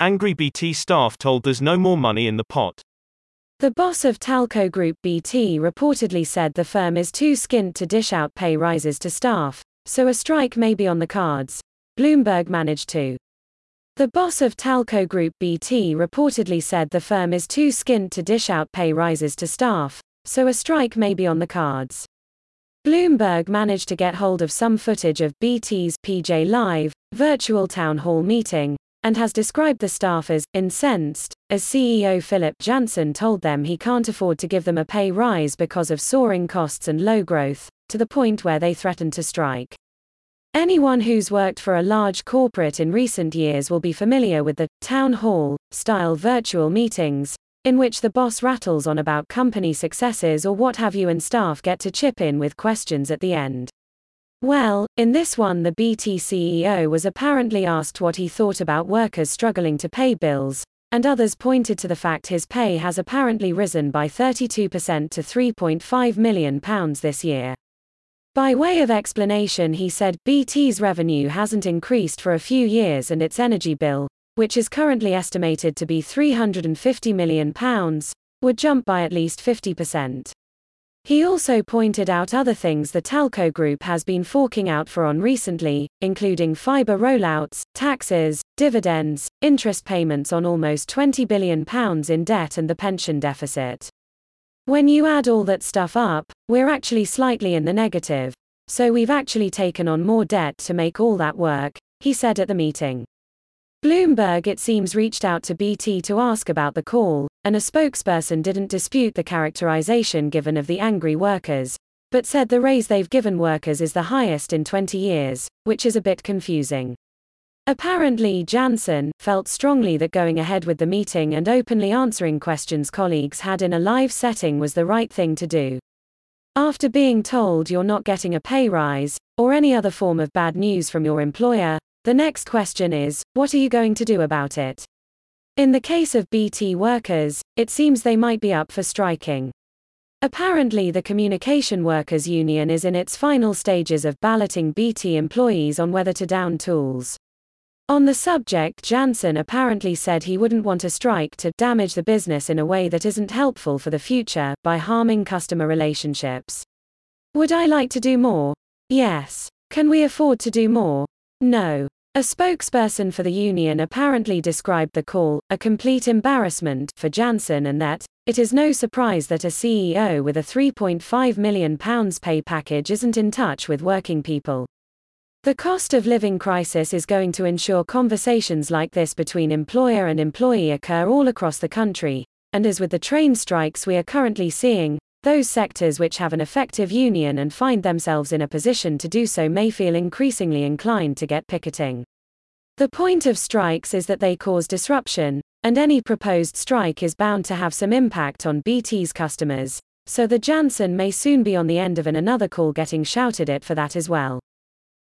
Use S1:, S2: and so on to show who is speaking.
S1: Angry BT staff told there's no more money in the pot.
S2: The boss of Telco Group BT reportedly said the firm is too skint to dish out pay rises to staff, so a strike may be on the cards. Bloomberg managed to. The boss of Telco Group BT reportedly said the firm is too skint to dish out pay rises to staff, so a strike may be on the cards. Bloomberg managed to get hold of some footage of BT's PJ Live virtual town hall meeting, and has described the staff as incensed, as CEO Philip Jansen told them he can't afford to give them a pay rise because of soaring costs and low growth, to the point where they threatened to strike. Anyone who's worked for a large corporate in recent years will be familiar with the town hall style virtual meetings, in which the boss rattles on about company successes or what have you, and staff get to chip in with questions at the end. Well, in this one, the BT CEO was apparently asked what he thought about workers struggling to pay bills, and others pointed to the fact his pay has apparently risen by 32% to £3.5 million this year. By way of explanation, he said BT's revenue hasn't increased for a few years and its energy bill, which is currently estimated to be £350 million, would jump by at least 50%. He also pointed out other things the Telco Group has been forking out for on recently, including fiber rollouts, taxes, dividends, interest payments on almost £20 billion in debt and the pension deficit. When you add all that stuff up, we're actually slightly in the negative. So we've actually taken on more debt to make all that work, he said at the meeting. Bloomberg, it seems, reached out to BT to ask about the call, and a spokesperson didn't dispute the characterization given of the angry workers, but said the raise they've given workers is the highest in 20 years, which is a bit confusing. Apparently, Jansen felt strongly that going ahead with the meeting and openly answering questions colleagues had in a live setting was the right thing to do. After being told you're not getting a pay rise, or any other form of bad news from your employer, the next question is, what are you going to do about it? In the case of BT workers, it seems they might be up for striking. Apparently, the Communication Workers Union is in its final stages of balloting BT employees on whether to down tools. On the subject, Jansen apparently said he wouldn't want a strike to damage the business in a way that isn't helpful for the future by harming customer relationships. Would I like to do more? Yes. Can we afford to do more? No. A spokesperson for the union apparently described the call, a complete embarrassment for Jansen and that, it is no surprise that a CEO with a £3.5 million pay package isn't in touch with working people. The cost of living crisis is going to ensure conversations like this between employer and employee occur all across the country, and as with the train strikes we are currently seeing, those sectors which have an effective union and find themselves in a position to do so may feel increasingly inclined to get picketing. The point of strikes is that they cause disruption, and any proposed strike is bound to have some impact on BT's customers, so the Jansen may soon be on the end of an another call getting shouted at for that as well.